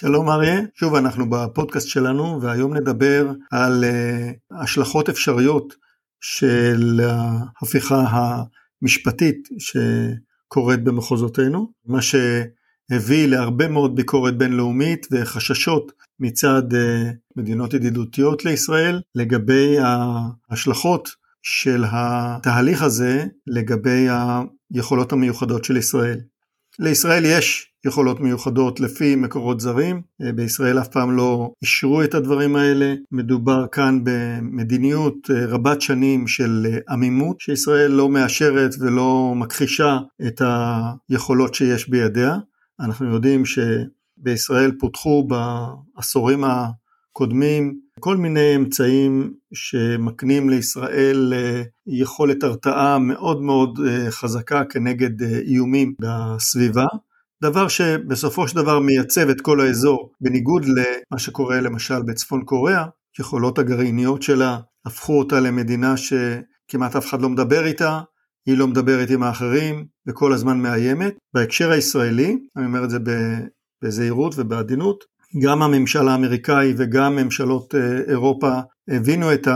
שלום אריה, שוב אנחנו בפודקאסט שלנו והיום נדבר על uh, השלכות אפשריות של ההפיכה המשפטית שקורית במחוזותינו, מה שהביא להרבה מאוד ביקורת בינלאומית וחששות מצד uh, מדינות ידידותיות לישראל לגבי ההשלכות של התהליך הזה לגבי היכולות המיוחדות של ישראל. לישראל יש יכולות מיוחדות לפי מקורות זרים, אה, בישראל אף פעם לא אישרו את הדברים האלה, מדובר כאן במדיניות אה, רבת שנים של אה, עמימות, שישראל לא מאשרת ולא מכחישה את היכולות שיש בידיה. אנחנו יודעים שבישראל פותחו בעשורים הקודמים כל מיני אמצעים שמקנים לישראל יכולת הרתעה מאוד מאוד חזקה כנגד איומים בסביבה. דבר שבסופו של דבר מייצב את כל האזור, בניגוד למה שקורה למשל בצפון קוריאה, יכולות הגרעיניות שלה הפכו אותה למדינה שכמעט אף אחד לא מדבר איתה, היא לא מדברת עם האחרים וכל הזמן מאיימת. בהקשר הישראלי, אני אומר את זה בזהירות ובעדינות, גם הממשל האמריקאי וגם ממשלות אה, אירופה הבינו את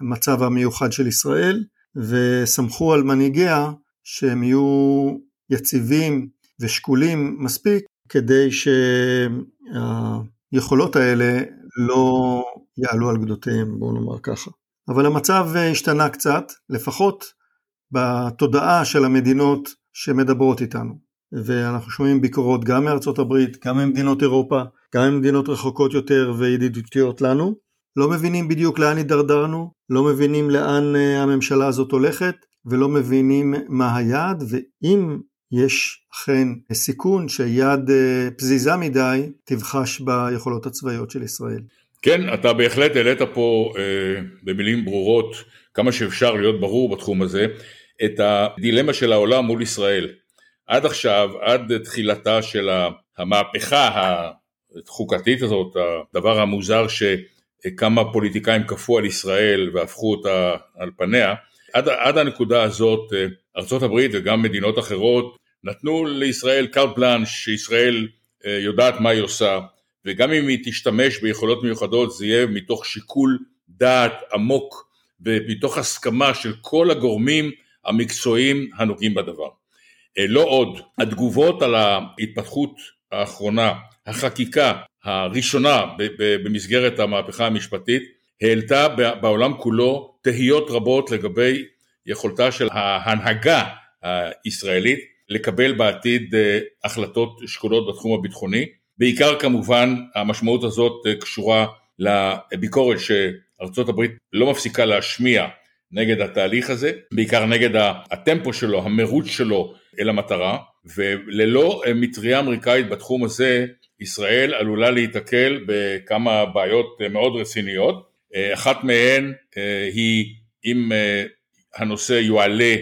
המצב המיוחד של ישראל וסמכו על מנהיגיה שהם יהיו יציבים ושקולים מספיק כדי שהיכולות האלה לא יעלו על גדותיהם, בואו נאמר ככה. אבל המצב השתנה קצת, לפחות בתודעה של המדינות שמדברות איתנו. ואנחנו שומעים ביקורות גם מארצות הברית, גם ממדינות אירופה, גם ממדינות רחוקות יותר וידידותיות לנו. לא מבינים בדיוק לאן הידרדרנו, לא מבינים לאן אה, הממשלה הזאת הולכת, ולא מבינים מה היעד, ואם יש אכן סיכון שיד אה, פזיזה מדי תבחש ביכולות הצבאיות של ישראל. כן, אתה בהחלט העלית פה אה, במילים ברורות, כמה שאפשר להיות ברור בתחום הזה, את הדילמה של העולם מול ישראל. עד עכשיו, עד תחילתה של המהפכה החוקתית הזאת, הדבר המוזר שכמה פוליטיקאים כפו על ישראל והפכו אותה על פניה, עד, עד הנקודה הזאת ארה"ב וגם מדינות אחרות נתנו לישראל קארט בלאנש שישראל אה, יודעת מה היא עושה וגם אם היא תשתמש ביכולות מיוחדות זה יהיה מתוך שיקול דעת עמוק ומתוך הסכמה של כל הגורמים המקצועיים הנוגעים בדבר. אה, לא עוד, התגובות על ההתפתחות האחרונה, החקיקה הראשונה במסגרת המהפכה המשפטית העלתה בעולם כולו תהיות רבות לגבי יכולתה של ההנהגה הישראלית לקבל בעתיד אה, החלטות שקולות בתחום הביטחוני. בעיקר כמובן המשמעות הזאת אה, קשורה לביקורת שארצות הברית לא מפסיקה להשמיע נגד התהליך הזה, בעיקר נגד הטמפו שלו, המרוץ שלו אל המטרה, וללא אה, מטריה אמריקאית בתחום הזה, ישראל עלולה להיתקל בכמה בעיות מאוד רציניות. אחת מהן היא אם הנושא יועלה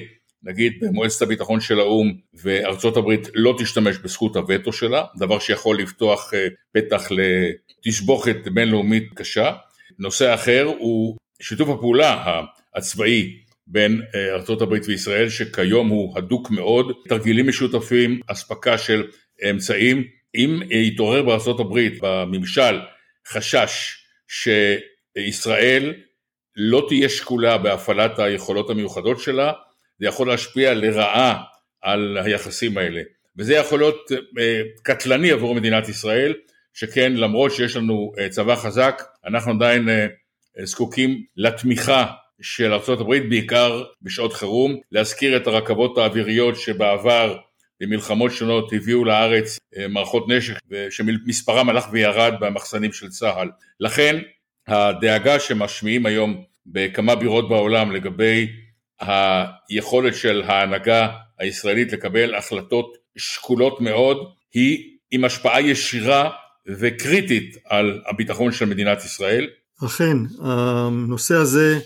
נגיד במועצת הביטחון של האו"ם וארצות הברית לא תשתמש בזכות הווטו שלה, דבר שיכול לפתוח אה, פתח לתסבוכת בינלאומית קשה. נושא אחר הוא שיתוף הפעולה הצבאי בין אה, הברית וישראל שכיום הוא הדוק מאוד, תרגילים משותפים, אספקה של אמצעים. אם יתעורר הברית בממשל חשש שישראל לא תהיה שקולה בהפעלת היכולות המיוחדות שלה, זה יכול להשפיע לרעה על היחסים האלה. וזה יכול להיות אה, קטלני עבור מדינת ישראל, שכן למרות שיש לנו אה, צבא חזק, אנחנו עדיין זקוקים לתמיכה של ארה"ב בעיקר בשעות חירום, להזכיר את הרכבות האוויריות שבעבר במלחמות שונות הביאו לארץ מערכות נשק שמספרם הלך וירד במחסנים של צה"ל. לכן הדאגה שמשמיעים היום בכמה בירות בעולם לגבי היכולת של ההנהגה הישראלית לקבל החלטות שקולות מאוד היא עם השפעה ישירה וקריטית על הביטחון של מדינת ישראל. אכן, הנושא הזה,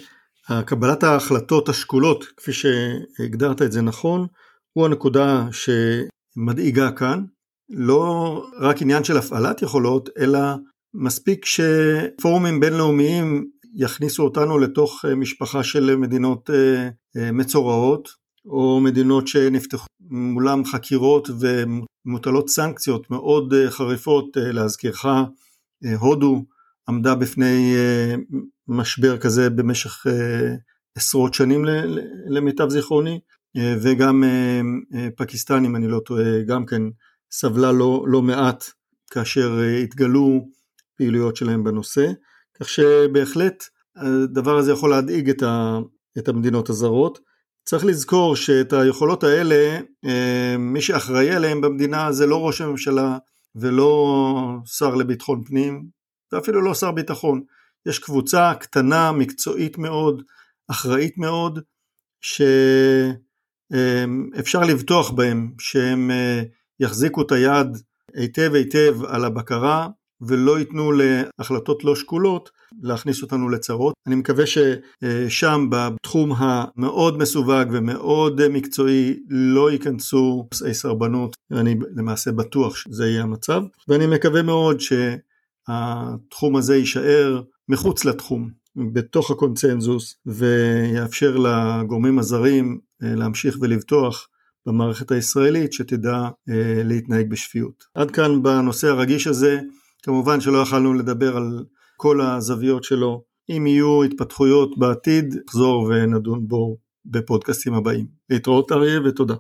קבלת ההחלטות השקולות, כפי שהגדרת את זה נכון, הוא הנקודה שמדאיגה כאן. לא רק עניין של הפעלת יכולות, אלא מספיק שפורומים בינלאומיים יכניסו אותנו לתוך אה, משפחה של מדינות אה, אה, מצורעות, או מדינות שנפתחו מולם חקירות ומוטלות סנקציות מאוד חריפות, להזכירך, הודו עמדה בפני משבר כזה במשך עשרות שנים למיטב זיכרוני, וגם פקיסטן, אם אני לא טועה, גם כן סבלה לא, לא מעט כאשר התגלו פעילויות שלהם בנושא, כך שבהחלט הדבר הזה יכול להדאיג את, ה, את המדינות הזרות. צריך לזכור שאת היכולות האלה, מי שאחראי עליהם במדינה זה לא ראש הממשלה ולא שר לביטחון פנים ואפילו לא שר ביטחון. יש קבוצה קטנה, מקצועית מאוד, אחראית מאוד, שאפשר לבטוח בהם שהם יחזיקו את היד היטב היטב על הבקרה ולא ייתנו להחלטות לא שקולות להכניס אותנו לצרות. אני מקווה ששם בתחום המאוד מסווג ומאוד מקצועי לא ייכנסו נושאי סרבנות, ואני למעשה בטוח שזה יהיה המצב, ואני מקווה מאוד שהתחום הזה יישאר מחוץ לתחום, בתוך הקונצנזוס, ויאפשר לגורמים הזרים אה, להמשיך ולבטוח במערכת הישראלית שתדע אה, להתנהג בשפיות. עד כאן בנושא הרגיש הזה, כמובן שלא יכלנו לדבר על כל הזוויות שלו. אם יהיו התפתחויות בעתיד, נחזור ונדון בו בפודקאסטים הבאים. להתראות אריה ותודה.